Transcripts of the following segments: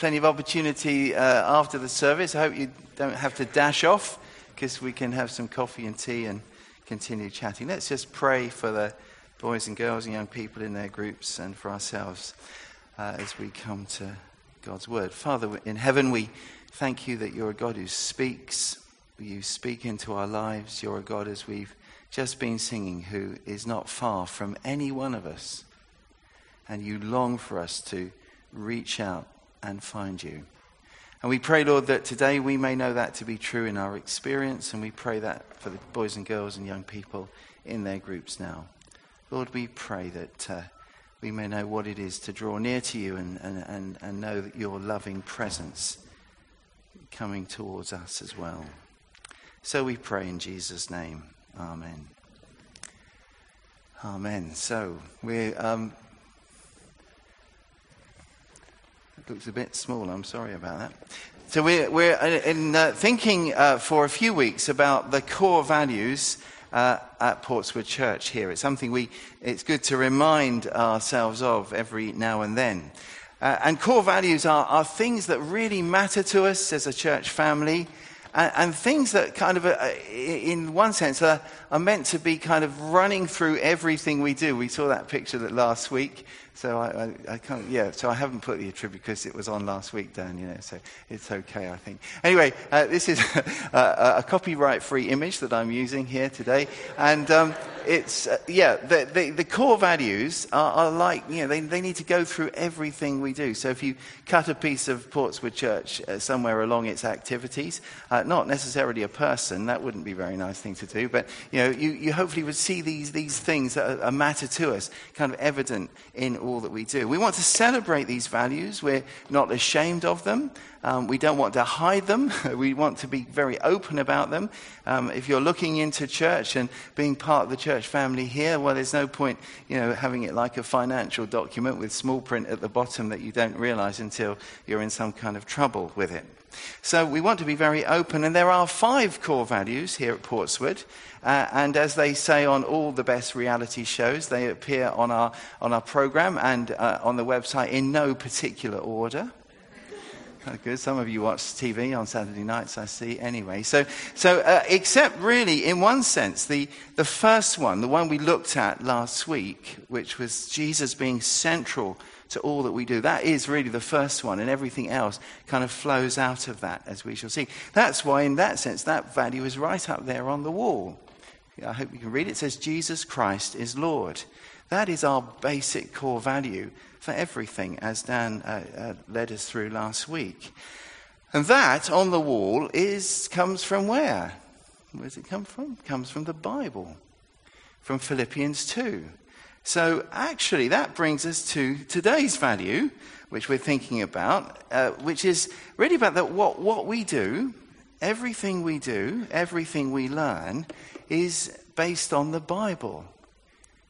plenty of opportunity uh, after the service. I hope you don't have to dash off because we can have some coffee and tea and continue chatting. Let's just pray for the boys and girls and young people in their groups and for ourselves uh, as we come to God's word. Father in heaven, we thank you that you're a God who speaks. You speak into our lives. You're a God, as we've just been singing, who is not far from any one of us. And you long for us to reach out and find you. And we pray, Lord, that today we may know that to be true in our experience, and we pray that for the boys and girls and young people in their groups now. Lord, we pray that uh, we may know what it is to draw near to you and, and, and, and know that your loving presence coming towards us as well. So we pray in Jesus' name. Amen. Amen. So we're um, looks a bit small. I'm sorry about that. So we're, we're in, uh, thinking uh, for a few weeks about the core values uh, at Portswood Church here. It's something we, it's good to remind ourselves of every now and then. Uh, and core values are, are things that really matter to us as a church family and, and things that kind of, uh, in one sense, are, are meant to be kind of running through everything we do. We saw that picture that last week. So I, I, I, can't, yeah, so I haven't put the attribute because it was on last week, Dan, you know, so it's okay, I think. Anyway, uh, this is a, a copyright free image that I'm using here today. And um, it's, uh, yeah, the, the, the, core values are, are, like, you know, they, they need to go through everything we do. So if you cut a piece of Portswood Church uh, somewhere along its activities, uh, not necessarily a person, that wouldn't be a very nice thing to do, but, you know, you, you hopefully would see these, these things that are, are matter to us kind of evident in all that we do. We want to celebrate these values. We're not ashamed of them. Um, we don't want to hide them. we want to be very open about them. Um, if you're looking into church and being part of the church family here, well, there's no point, you know, having it like a financial document with small print at the bottom that you don't realize until you're in some kind of trouble with it. So we want to be very open, and there are five core values here at Portswood. Uh, and as they say on all the best reality shows, they appear on our, on our program and uh, on the website in no particular order. Good. Some of you watch TV on Saturday nights, I see. Anyway, so, so uh, except really, in one sense, the, the first one, the one we looked at last week, which was Jesus being central to all that we do. That is really the first one, and everything else kind of flows out of that, as we shall see. That's why, in that sense, that value is right up there on the wall. I hope you can read it. It says, Jesus Christ is Lord. That is our basic core value for everything, as Dan uh, uh, led us through last week. And that on the wall is, comes from where? Where does it come from? It comes from the Bible, from Philippians 2. So actually, that brings us to today's value, which we're thinking about, uh, which is really about that what, what we do, everything we do, everything we learn, is based on the Bible.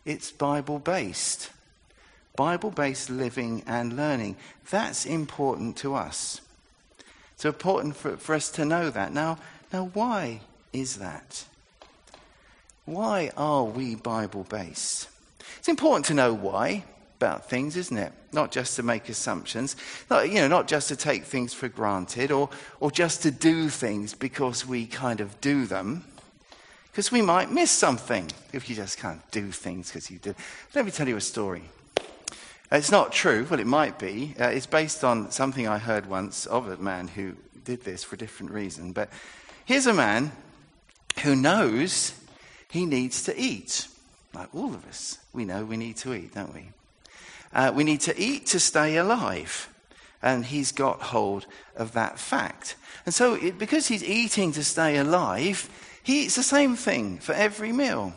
It's Bible based. Bible based living and learning. That's important to us. It's important for, for us to know that. Now, now, why is that? Why are we Bible based? It's important to know why about things, isn't it? Not just to make assumptions, not, you know, not just to take things for granted or, or just to do things because we kind of do them. Because we might miss something if you just can't do things because you do. Let me tell you a story. It's not true. Well, it might be. Uh, it's based on something I heard once of a man who did this for a different reason. But here's a man who knows he needs to eat. Like all of us, we know we need to eat, don't we? Uh, we need to eat to stay alive. And he's got hold of that fact. And so, it, because he's eating to stay alive, he eats the same thing for every meal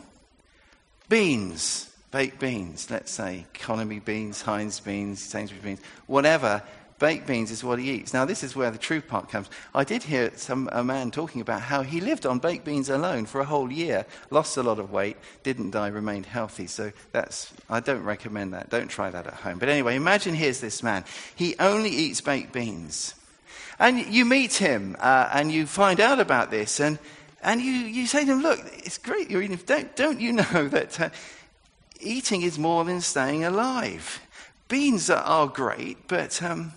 beans, baked beans, let's say, economy beans, Heinz beans, Sainsbury's beans, whatever. Baked beans is what he eats. Now, this is where the true part comes. I did hear some, a man talking about how he lived on baked beans alone for a whole year, lost a lot of weight, didn't die, remained healthy. So that's, I don't recommend that. Don't try that at home. But anyway, imagine here's this man. He only eats baked beans. And you meet him uh, and you find out about this, and and you, you say to him, look, it's great you're eating. Don't, don't you know that uh, eating is more than staying alive? Beans are, great, but um,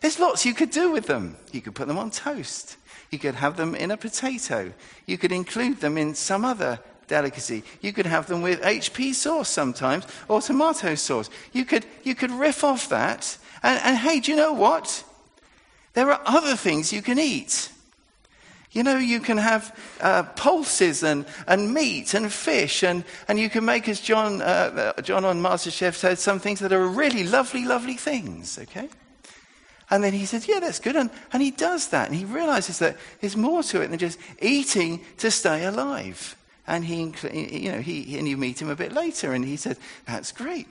There's lots you could do with them. You could put them on toast. You could have them in a potato. You could include them in some other delicacy. You could have them with HP sauce sometimes or tomato sauce. You could, you could riff off that. And, and hey, do you know what? There are other things you can eat. You know, you can have uh, pulses and, and meat and fish, and, and you can make, as John, uh, John on MasterChef said, some things that are really lovely, lovely things, okay? And then he says, Yeah, that's good. And, and he does that. And he realizes that there's more to it than just eating to stay alive. And he, you know, he, and you meet him a bit later, and he said, That's great.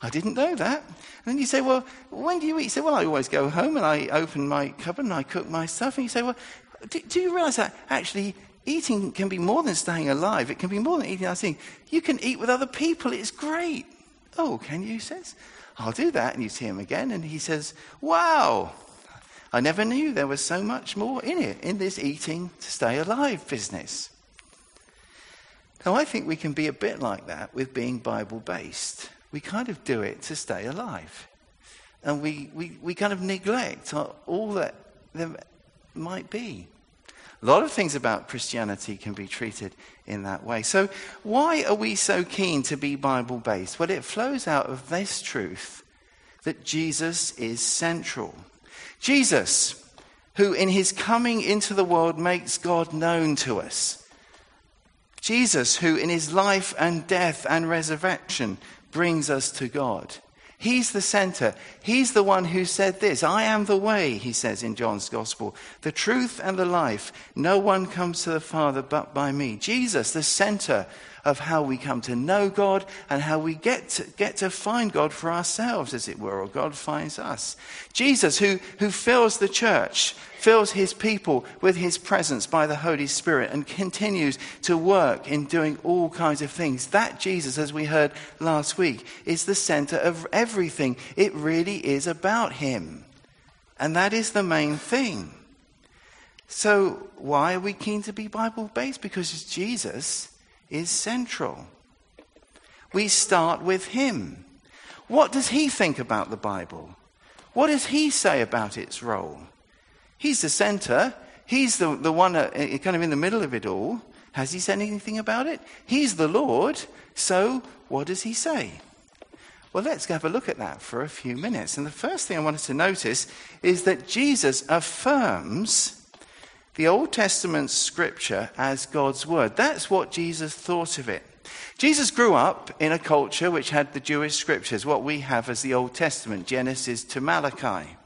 I didn't know that. And then you say, Well, when do you eat? He said, Well, I always go home and I open my cupboard and I cook my stuff. And you say, Well, do, do you realize that actually eating can be more than staying alive? It can be more than eating other things. You can eat with other people. It's great. Oh, can you? He says. I'll do that. And you see him again, and he says, Wow, I never knew there was so much more in it, in this eating to stay alive business. Now, I think we can be a bit like that with being Bible based. We kind of do it to stay alive. And we, we, we kind of neglect all that there might be. A lot of things about Christianity can be treated in that way. So, why are we so keen to be Bible based? Well, it flows out of this truth that Jesus is central. Jesus, who in his coming into the world makes God known to us. Jesus, who in his life and death and resurrection brings us to God. He's the center. He's the one who said this I am the way, he says in John's Gospel, the truth and the life. No one comes to the Father but by me. Jesus, the center of how we come to know God and how we get to, get to find God for ourselves, as it were, or God finds us. Jesus, who, who fills the church, fills his people with his presence by the Holy Spirit and continues to work in doing all kinds of things. That Jesus, as we heard last week, is the center of everything. It really is about him. And that is the main thing. So, why are we keen to be Bible based? Because Jesus is central. We start with him. What does he think about the Bible? What does he say about its role? He's the center. He's the, the one uh, kind of in the middle of it all. Has he said anything about it? He's the Lord. So what does he say? Well, let's have a look at that for a few minutes. And the first thing I wanted to notice is that Jesus affirms the Old Testament scripture as God's word. That's what Jesus thought of it. Jesus grew up in a culture which had the Jewish scriptures, what we have as the Old Testament, Genesis to Malachi.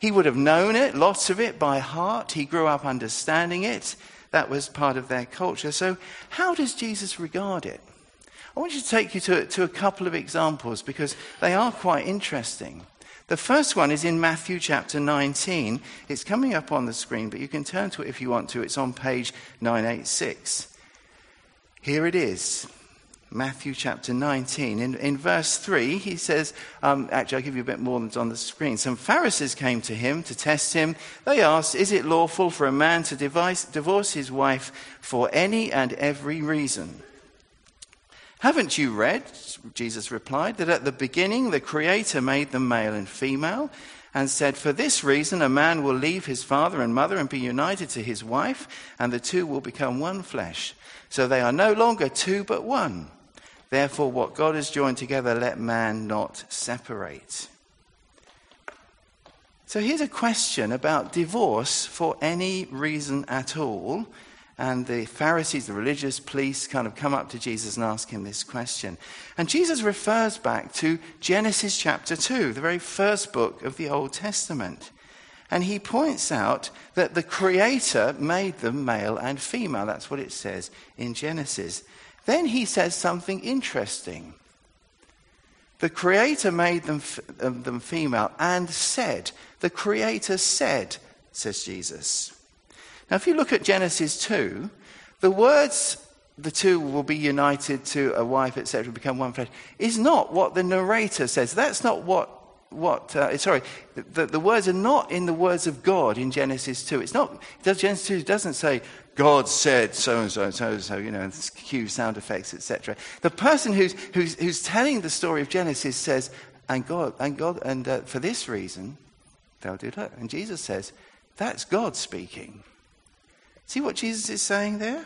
He would have known it, lots of it, by heart. He grew up understanding it. That was part of their culture. So, how does Jesus regard it? I want you to take you to, to a couple of examples because they are quite interesting. The first one is in Matthew chapter 19. It's coming up on the screen, but you can turn to it if you want to. It's on page 986. Here it is. Matthew chapter 19. In, in verse 3, he says, um, actually, I'll give you a bit more than's on the screen. Some Pharisees came to him to test him. They asked, Is it lawful for a man to device, divorce his wife for any and every reason? Haven't you read, Jesus replied, that at the beginning the Creator made them male and female and said, For this reason a man will leave his father and mother and be united to his wife, and the two will become one flesh. So they are no longer two but one. Therefore, what God has joined together, let man not separate. So here's a question about divorce for any reason at all and the Pharisees, the religious police, kind of come up to Jesus and ask him this question. And Jesus refers back to Genesis chapter 2, the very first book of the Old Testament. And he points out that the Creator made them male and female. That's what it says in Genesis. Then he says something interesting. The Creator made them, um, them female and said, the Creator said, says Jesus. Now, if you look at Genesis 2, the words the two will be united to a wife, etc., become one flesh, is not what the narrator says. That's not what, what uh, sorry, the, the, words are not in the words of God in Genesis 2. It's not, Genesis 2 doesn't say, God said so and so and so and so, you know, cue sound effects, etc. The person who's, who's, who's telling the story of Genesis says, and God, and God, and uh, for this reason, they'll do look. And Jesus says, That's God speaking. See what Jesus is saying there?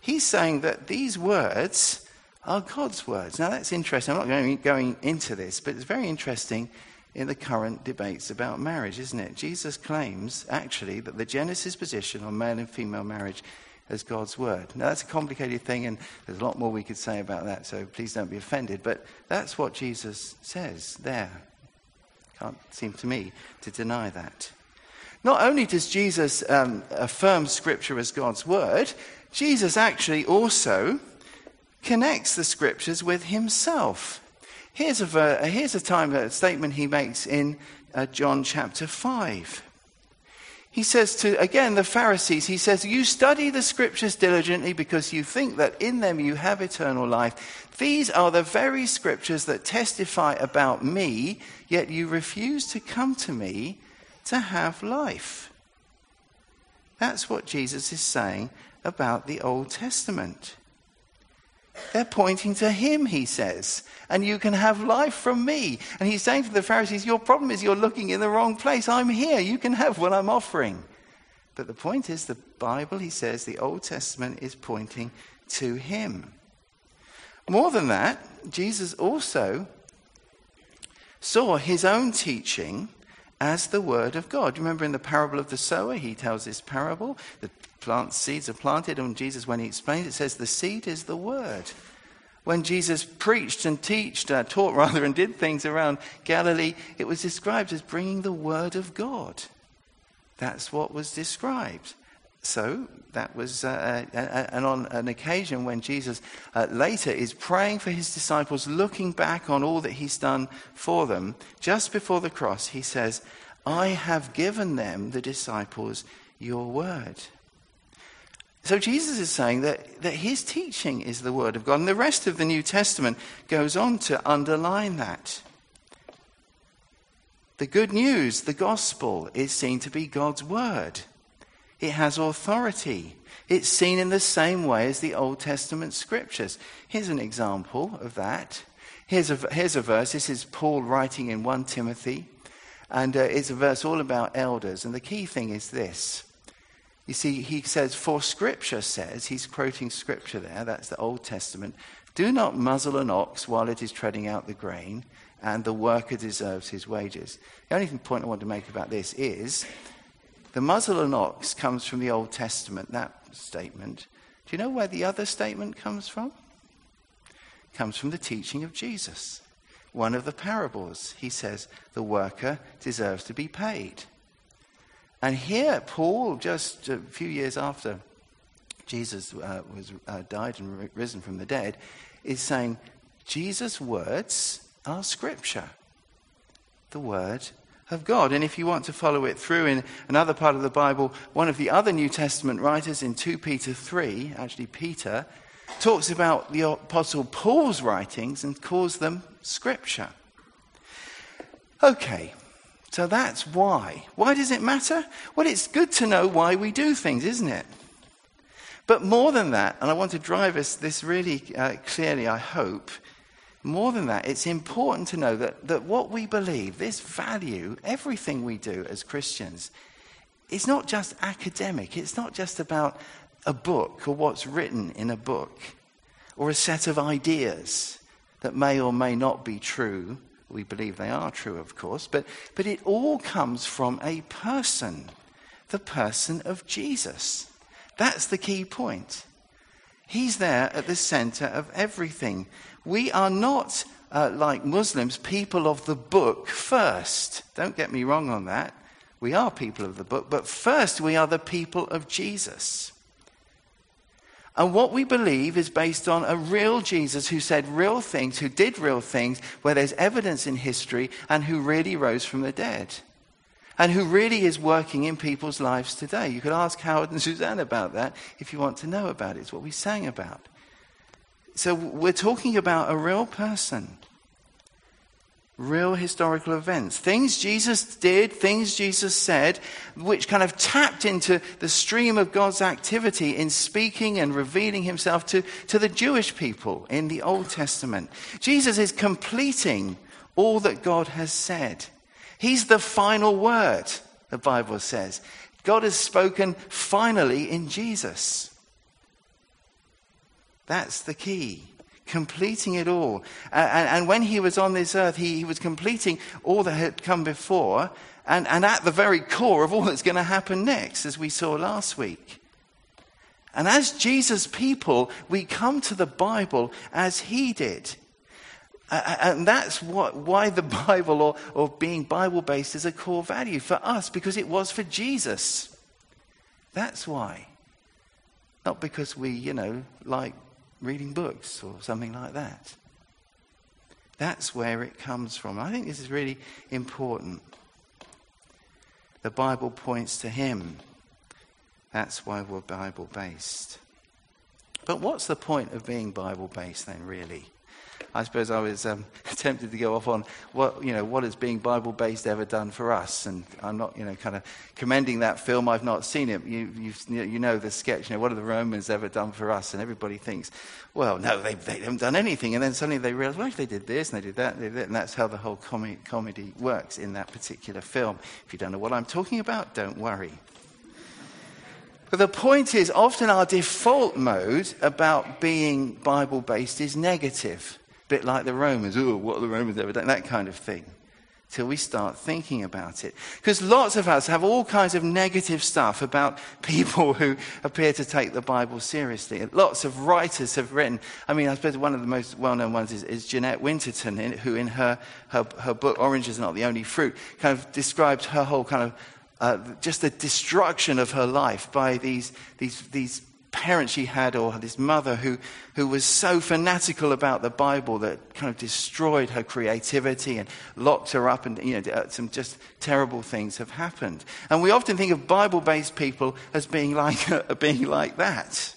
He's saying that these words are God's words. Now, that's interesting. I'm not going, going into this, but it's very interesting in the current debates about marriage, isn't it? Jesus claims, actually, that the Genesis position on male and female marriage is God's word. Now, that's a complicated thing, and there's a lot more we could say about that, so please don't be offended. But that's what Jesus says there. Can't seem to me to deny that. Not only does Jesus um, affirm Scripture as God's word, Jesus actually also connects the Scriptures with himself. Here's a, ver- here's a time, a statement he makes in uh, John chapter 5. He says to, again, the Pharisees, he says, You study the scriptures diligently because you think that in them you have eternal life. These are the very scriptures that testify about me, yet you refuse to come to me to have life. That's what Jesus is saying about the Old Testament. They're pointing to him, he says. And you can have life from me. And he's saying to the Pharisees, Your problem is you're looking in the wrong place. I'm here. You can have what I'm offering. But the point is, the Bible, he says, the Old Testament is pointing to him. More than that, Jesus also saw his own teaching as the Word of God. Remember in the parable of the sower, he tells this parable. The plant seeds are planted, and Jesus, when he explains, it says the seed is the word. When Jesus preached and teached, uh, taught rather, and did things around Galilee, it was described as bringing the word of God. That's what was described. So that was, uh, uh, uh and on an occasion when Jesus uh, later is praying for his disciples, looking back on all that he's done for them, just before the cross, he says, I have given them, the disciples, your word. So Jesus is saying that, that his teaching is the Word of God. And the rest of the New Testament goes on to underline that. The good news, the gospel, is seen to be God's Word. It has authority. It's seen in the same way as the Old Testament scriptures. Here's an example of that. Here's a, here's a verse. This is Paul writing in 1 Timothy. And uh, it's a verse all about elders. And the key thing is this you see, he says, For scripture says, he's quoting scripture there, that's the Old Testament, do not muzzle an ox while it is treading out the grain, and the worker deserves his wages. The only point I want to make about this is the muzzle an ox comes from the Old Testament, that statement. Do you know where the other statement comes from? It comes from the teaching of Jesus. One of the parables, he says, the worker deserves to be paid. And here, Paul, just a few years after Jesus uh, was uh, died and risen from the dead, is saying Jesus' words are Scripture, the Word of God. And if you want to follow it through in another part of the Bible, one of the other New Testament writers in 2 Peter 3, actually Peter, talks about the Apostle Paul's writings and calls them Scripture. Okay, so that's why. Why does it matter? Well, it's good to know why we do things, isn't it? But more than that, and I want to drive us this really uh, clearly, I hope, more than that, it's important to know that, that what we believe, this value, everything we do as Christians, is not just academic. It's not just about a book or what's written in a book or a set of ideas that may or may not be true we believe they are true, of course, but, but it all comes from a person, the person of Jesus. That's the key point. He's there at the center of everything. We are not, uh, like Muslims, people of the book first. Don't get me wrong on that. We are people of the book, but first we are the people of Jesus. And what we believe is based on a real Jesus who said real things, who did real things, where there's evidence in history, and who really rose from the dead. And who really is working in people's lives today. You could ask Howard and Suzanne about that if you want to know about it. It's what we sang about. So we're talking about a real person real historical events. Things Jesus did, things Jesus said, which kind of tapped into the stream of God's activity in speaking and revealing himself to, to the Jewish people in the Old Testament. Jesus is completing all that God has said. He's the final word, the Bible says. God has spoken finally in Jesus. That's the key. Completing it all. And, when he was on this earth, he, was completing all that had come before and at the very core of all that's going to happen next, as we saw last week. And as Jesus' people, we come to the Bible as he did. And that's what, why the Bible or, or being Bible based is a core value for us, because it was for Jesus. That's why. Not because we, you know, like reading books or something like that. That's where it comes from. I think this is really important. The Bible points to Him. That's why we're Bible based. But what's the point of being Bible based then, really? I suppose I was um, tempted to go off on what, you know, what has being Bible based ever done for us? And I'm not, you know, kind of commending that film. I've not seen it. You, you know the sketch, you know, what have the Romans ever done for us? And everybody thinks, well, no, they, they haven't done anything. And then suddenly they realize, well, they did this and they did that, they did that. And that's how the whole com- comedy works in that particular film. If you don't know what I'm talking about, don't worry. But the point is, often our default mode about being Bible based is negative bit like the Romans. Oh, what the Romans ever done? That kind of thing. Till we start thinking about it. Because lots of us have all kinds of negative stuff about people who appear to take the Bible seriously. Lots of writers have written. I mean, I suppose one of the most well known ones is, is Jeanette Winterson, who in her, her, her book, Orange is Not the Only Fruit, kind of described her whole kind of uh, just the destruction of her life by these, these, these parent she had or this mother who, who was so fanatical about the Bible that kind of destroyed her creativity and locked her up, and you know, uh, some just terrible things have happened. And we often think of Bible based people as being like, uh, being like that.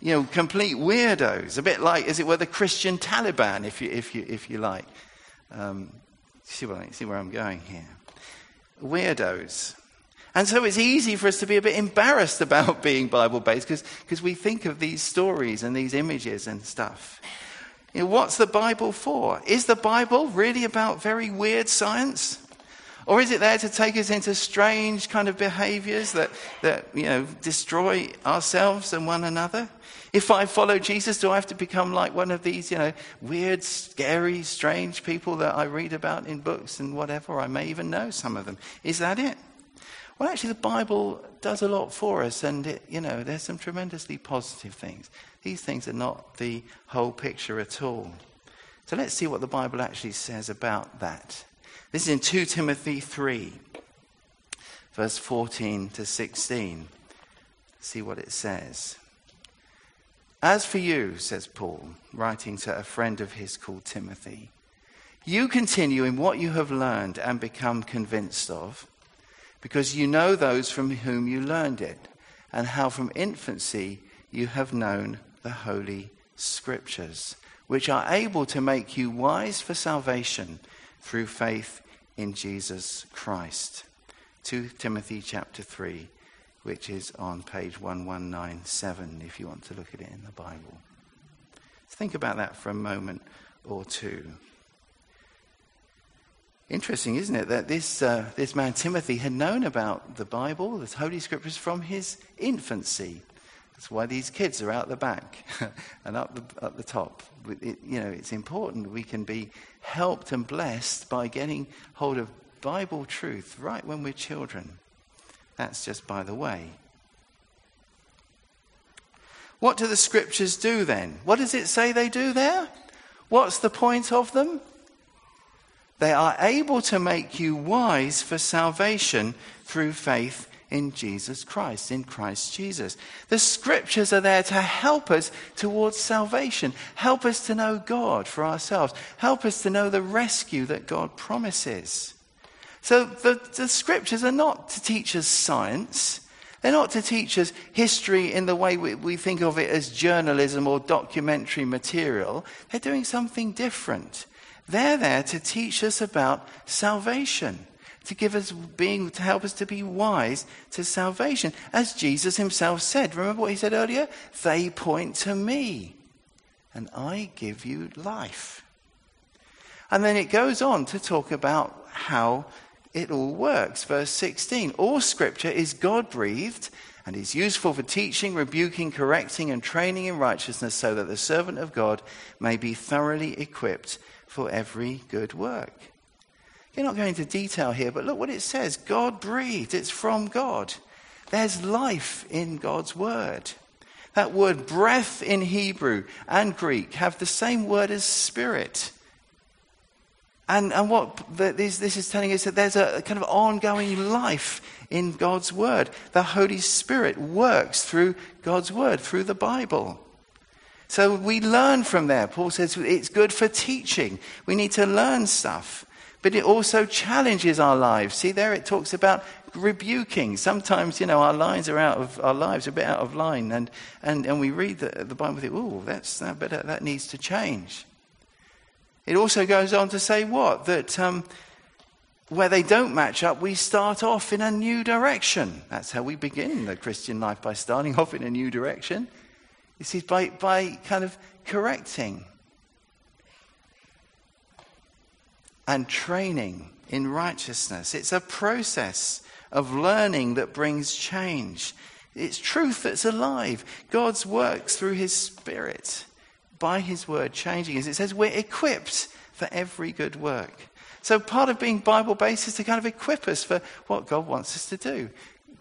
You know, complete weirdos, a bit like, as it were, the Christian Taliban, if you, if you, if you like. Um, see, what, see where I'm going here. Weirdos. And so it's easy for us to be a bit embarrassed about being Bible based because we think of these stories and these images and stuff. You know, what's the Bible for? Is the Bible really about very weird science? Or is it there to take us into strange kind of behaviors that, that you know, destroy ourselves and one another? If I follow Jesus, do I have to become like one of these, you know, weird, scary, strange people that I read about in books and whatever? I may even know some of them. Is that it? Well, actually, the Bible does a lot for us, and it, you know, there's some tremendously positive things. These things are not the whole picture at all. So let's see what the Bible actually says about that. This is in 2 Timothy 3, verse 14 to 16. See what it says. As for you, says Paul, writing to a friend of his called Timothy, you continue in what you have learned and become convinced of because you know those from whom you learned it, and how from infancy you have known the Holy Scriptures, which are able to make you wise for salvation through faith in Jesus Christ. 2 Timothy chapter 3, which is on page 1197 if you want to look at it in the Bible. Think about that for a moment or two. Interesting, isn't it, that this, uh, this man Timothy had known about the Bible, the Holy Scriptures, from his infancy. That's why these kids are out the back and up the, up the top. It, you know, it's important we can be helped and blessed by getting hold of Bible truth right when we're children. That's just by the way. What do the scriptures do then? What does it say they do there? What's the point of them? They are able to make you wise for salvation through faith in Jesus Christ, in Christ Jesus. The scriptures are there to help us towards salvation, help us to know God for ourselves, help us to know the rescue that God promises. So the, the scriptures are not to teach us science. They're not to teach us history in the way we, we think of it as journalism or documentary material. They're doing something different. They're there to teach us about salvation, to give us being, to help us to be wise to salvation. As Jesus himself said, remember what he said earlier? They point to me, and I give you life. And then it goes on to talk about how it all works. Verse 16 All scripture is God breathed and is useful for teaching, rebuking, correcting, and training in righteousness, so that the servant of God may be thoroughly equipped for every good work. You're not going into detail here, but look what it says God breathed, it's from God. There's life in God's word. That word breath in Hebrew and Greek have the same word as spirit. And, and what the, this, this is telling us that there's a kind of ongoing life in God's Word. The Holy Spirit works through God's Word, through the Bible. So we learn from there. Paul says it's good for teaching. We need to learn stuff. But it also challenges our lives. See, there it talks about rebuking. Sometimes, you know, our lines are out of our lives are a bit out of line, and, and, and we read the, the Bible and think, oh, that's that better, that needs to change. It also goes on to say what? That um, where they don't match up, we start off in a new direction. That's how we begin the Christian life by starting off in a new direction. This is by, by kind of correcting and training in righteousness. It's a process of learning that brings change. It's truth that's alive. God's works through His Spirit by his word changing us. It says we're equipped for every good work. So part of being Bible based is to kind of equip us for what God wants us to do.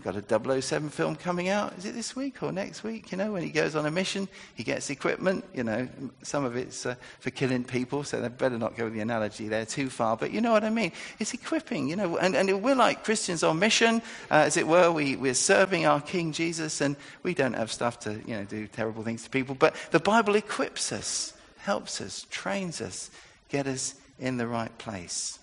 Got a 007 film coming out. Is it this week or next week? You know, when he goes on a mission, he gets equipment. You know, some of it's uh, for killing people, so they better not go with the analogy there too far. But you know what I mean? It's equipping, you know. And, and we're like Christians on mission, uh, as it were. We, we're serving our King Jesus, and we don't have stuff to, you know, do terrible things to people. But the Bible equips us, helps us, trains us, get us in the right place.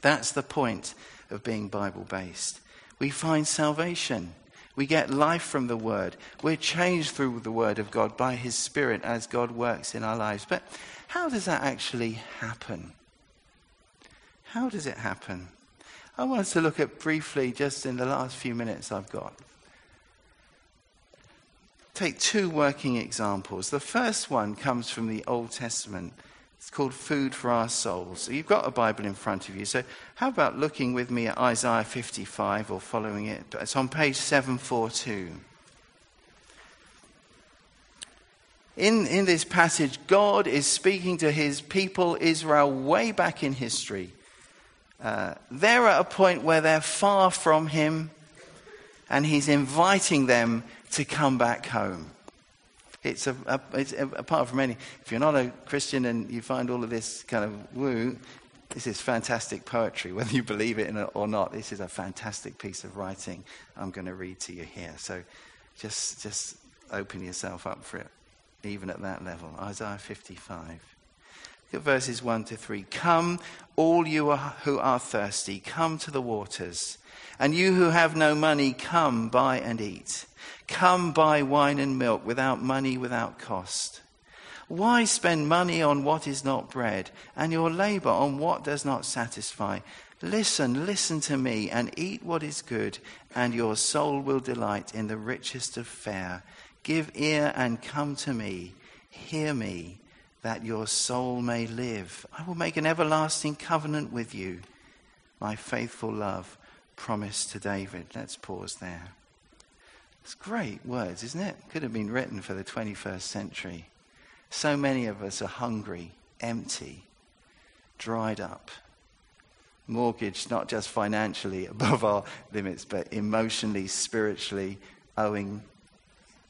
That's the point of being Bible based we find salvation. We get life from the Word. We're changed through the Word of God by His Spirit as God works in our lives. But how does that actually happen? How does it happen? I want us to look at briefly, just in the last few minutes I've got. Take two working examples. The first one comes from the Old Testament. It's called Food for Our Souls. So you've got a Bible in front of you. So how about looking with me at Isaiah 55 or following it? It's on page 742. In, in this passage, God is speaking to his people, Israel, way back in history. Uh, they're at a point where they're far from him, and he's inviting them to come back home. It's, a, a, it's a, apart from any, if you're not a Christian and you find all of this kind of woo, this is fantastic poetry, whether you believe it or not. This is a fantastic piece of writing I'm going to read to you here. So just, just open yourself up for it, even at that level. Isaiah 55. At verses 1 to 3. Come, all you who are thirsty, come to the waters. And you who have no money, come, buy and eat. Come buy wine and milk without money, without cost. Why spend money on what is not bread, and your labor on what does not satisfy? Listen, listen to me, and eat what is good, and your soul will delight in the richest of fare. Give ear and come to me. Hear me, that your soul may live. I will make an everlasting covenant with you, my faithful love promised to David. Let's pause there. It's great words, isn't it? Could have been written for the 21st century. So many of us are hungry, empty, dried up, mortgaged not just financially above our limits, but emotionally, spiritually, owing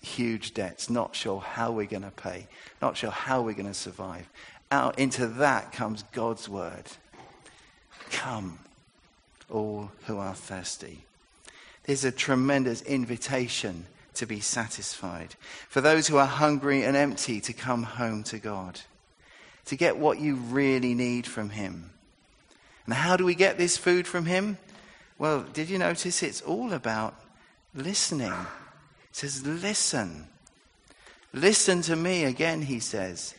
huge debts, not sure how we're going to pay, not sure how we're going to survive. Out into that comes God's word. Come, all who are thirsty. There's a tremendous invitation to be satisfied. For those who are hungry and empty, to come home to God, to get what you really need from Him. And how do we get this food from Him? Well, did you notice it's all about listening? Says, listen. Listen to me again, he says.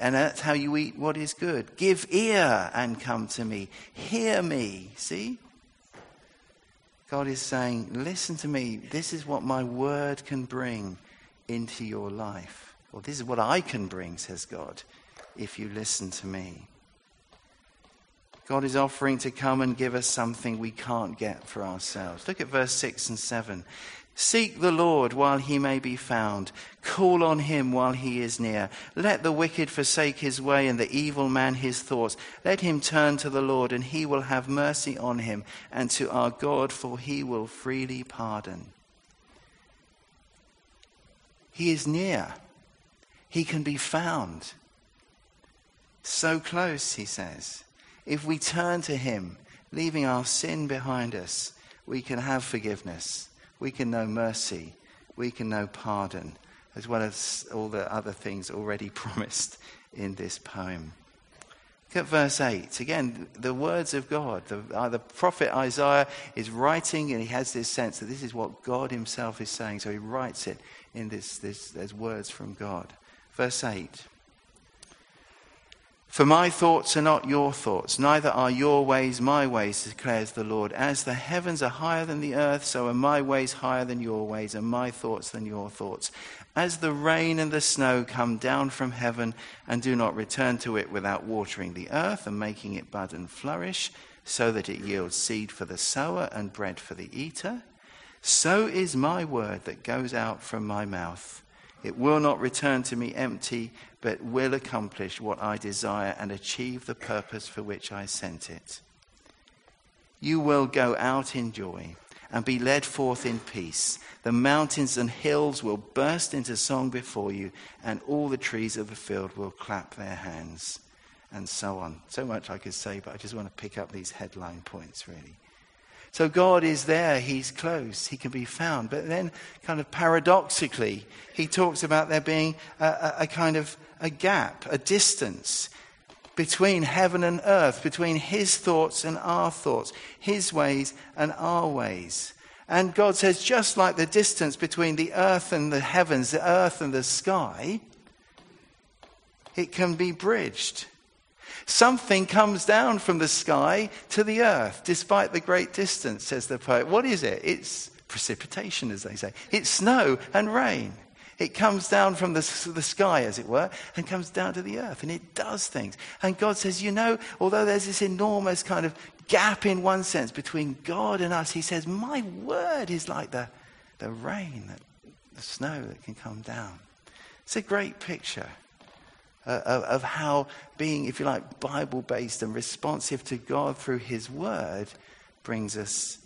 And that's how you eat what is good. Give ear and come to me. Hear me. See? God is saying, Listen to me. This is what my word can bring into your life. Or this is what I can bring, says God, if you listen to me. God is offering to come and give us something we can't get for ourselves. Look at verse 6 and 7. Seek the Lord while he may be found. Call on him while he is near. Let the wicked forsake his way and the evil man his thoughts. Let him turn to the Lord and he will have mercy on him and to our God for he will freely pardon. He is near. He can be found. So close, he says. If we turn to him, leaving our sin behind us, we can have forgiveness we can know mercy, we can know pardon, as well as all the other things already promised in this poem. Look at verse 8. Again, the words of God. The, uh, the, prophet Isaiah is writing, and he has this sense that this is what God himself is saying. So he writes it in this, this as words from God. Verse 8. For my thoughts are not your thoughts, neither are your ways my ways, declares the Lord. As the heavens are higher than the earth, so are my ways higher than your ways, and my thoughts than your thoughts. As the rain and the snow come down from heaven and do not return to it without watering the earth and making it bud and flourish, so that it yields seed for the sower and bread for the eater, so is my word that goes out from my mouth. It will not return to me empty, but will accomplish what I desire and achieve the purpose for which I sent it. You will go out in joy and be led forth in peace. The mountains and hills will burst into song before you, and all the trees of the field will clap their hands, and so on. So much I could say, but I just want to pick up these headline points, really. So God is there, He's close, He can be found. But then, kind of paradoxically, He talks about there being a, a, a kind of a gap, a distance between heaven and earth, between His thoughts and our thoughts, His ways and our ways. And God says, just like the distance between the earth and the heavens, the earth and the sky, it can be bridged. Something comes down from the sky to the earth, despite the great distance, says the poet. What is it? It's precipitation, as they say. It's snow and rain. It comes down from the, the sky, as it were, and comes down to the earth, and it does things. And God says, you know, although there's this enormous kind of gap in one sense between God and us, He says, my word is like the, the rain, the snow that can come down. It's a great picture uh, of how being, if you like, Bible based and responsive to God through His Word brings us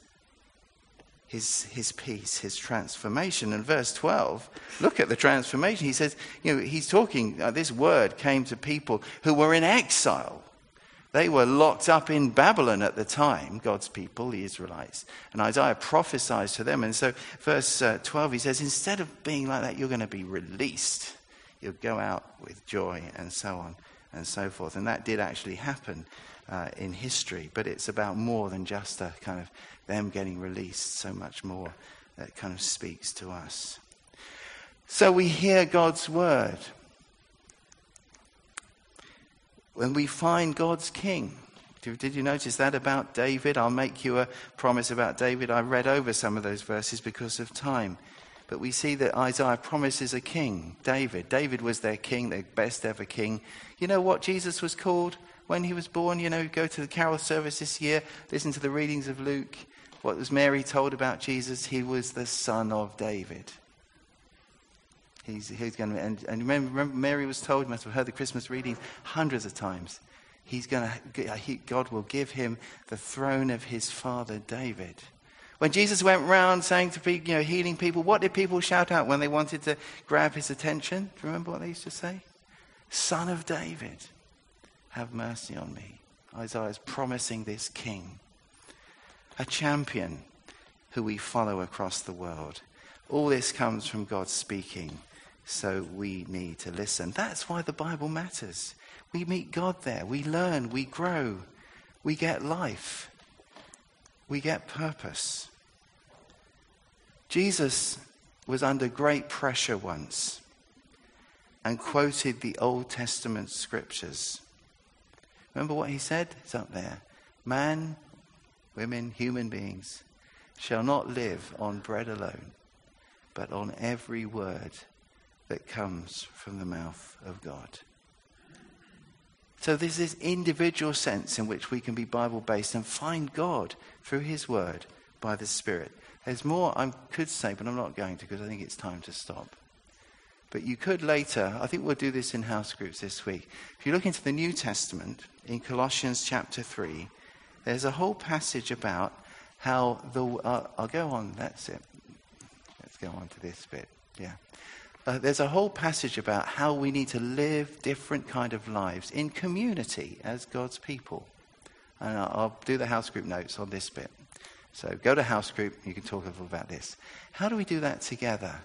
his, his peace, his transformation. And verse 12, look at the transformation. He says, you know, he's talking, uh, this word came to people who were in exile. They were locked up in Babylon at the time, God's people, the Israelites. And Isaiah prophesies to them. And so, verse uh, 12, he says, instead of being like that, you're going to be released you'll go out with joy, and so on and so forth. And that did actually happen uh, in history, but it's about more than just a kind of them getting released, so much more that kind of speaks to us. So we hear God's word. When we find God's king, did you notice that about David? I'll make you a promise about David. I read over some of those verses because of time. But we see that Isaiah promises a king, David. David was their king, their best ever king. You know what Jesus was called when he was born? You know, go to the carol service this year, listen to the readings of Luke. What was Mary told about Jesus? He was the son of David. He's, he's going to, and, and remember, remember, Mary was told, you must have heard the Christmas readings hundreds of times. He's going to, he, God will give him the throne of his father David. When Jesus went around saying to people, you know, healing people, what did people shout out when they wanted to grab his attention? Do you remember what they used to say? Son of David, have mercy on me. Isaiah is promising this king, a champion who we follow across the world. All this comes from God speaking, so we need to listen. That's why the Bible matters. We meet God there, we learn, we grow, we get life, we get purpose. Jesus was under great pressure once and quoted the Old Testament scriptures. Remember what he said? It's up there. Man, women, human beings shall not live on bread alone, but on every word that comes from the mouth of God. So there's this individual sense in which we can be Bible based and find God through His Word by the Spirit. There's more I could say, but I'm not going to because I think it's time to stop. But you could later, I think we'll do this in house groups this week. If you look into the New Testament, in Colossians chapter 3, there's a whole passage about how the. Uh, I'll go on, that's it. Let's go on to this bit. Yeah. Uh, there's a whole passage about how we need to live different kind of lives in community as God's people. And I'll, I'll do the house group notes on this bit. So go to house group, you can talk a little about this. How do we do that together?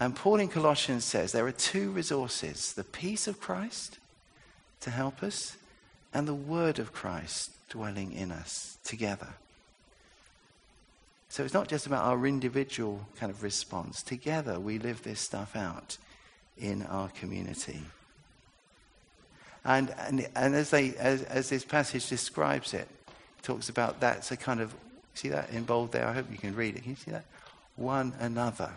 And Paul in Colossians says there are two resources the peace of Christ to help us, and the word of Christ dwelling in us together. So it's not just about our individual kind of response. Together, we live this stuff out in our community. And, and, and as, they, as, as this passage describes it, it talks about that's a kind of, see that in bold there? I hope you can read it. Can you see that? One another.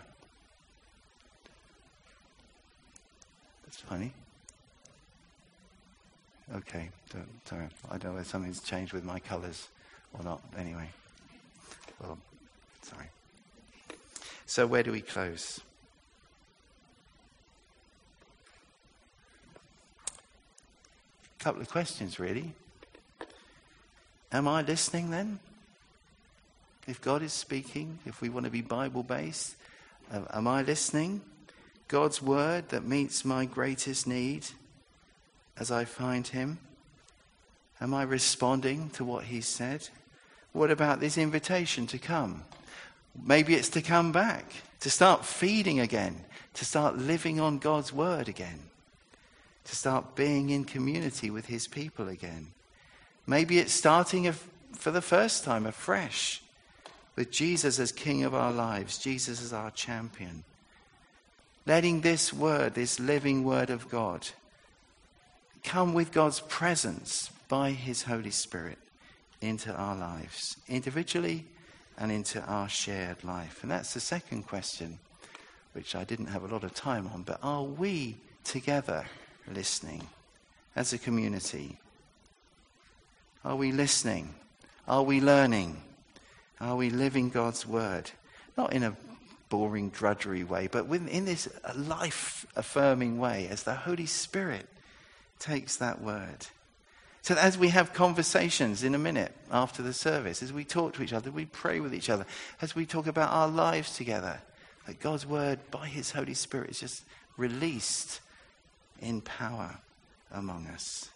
That's funny. Okay, sorry. I don't know if something's changed with my colours or not. Anyway, well, sorry. So, where do we close? A couple of questions, really. Am I listening then? If God is speaking, if we want to be Bible based, am I listening? God's word that meets my greatest need as I find him? Am I responding to what he said? What about this invitation to come? Maybe it's to come back, to start feeding again, to start living on God's word again, to start being in community with his people again. Maybe it's starting for the first time afresh with Jesus as King of our lives, Jesus as our champion. Letting this word, this living word of God, come with God's presence by His Holy Spirit into our lives, individually and into our shared life. And that's the second question, which I didn't have a lot of time on. But are we together listening as a community? Are we listening? Are we learning? Are we living God's word? Not in a boring, drudgery way, but in this life affirming way as the Holy Spirit takes that word. So as we have conversations in a minute after the service, as we talk to each other, we pray with each other, as we talk about our lives together, that God's word by his Holy Spirit is just released in power among us,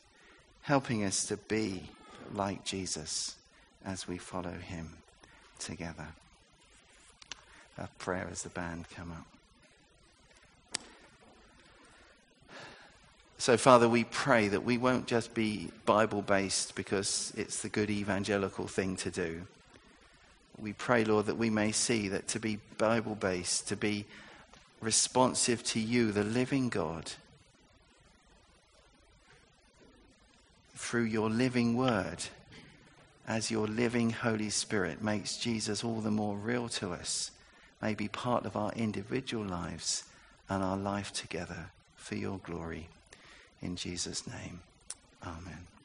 helping us to be like Jesus as we follow him together. A prayer as the band come up. So, Father, we pray that we won't just be Bible based because it's the good evangelical thing to do. We pray, Lord, that we may see that to be Bible based, to be responsive to you, the living God, through your living word, as your living Holy Spirit makes Jesus all the more real to us, may be part of our individual lives and our life together for your glory. In Jesus' name, amen.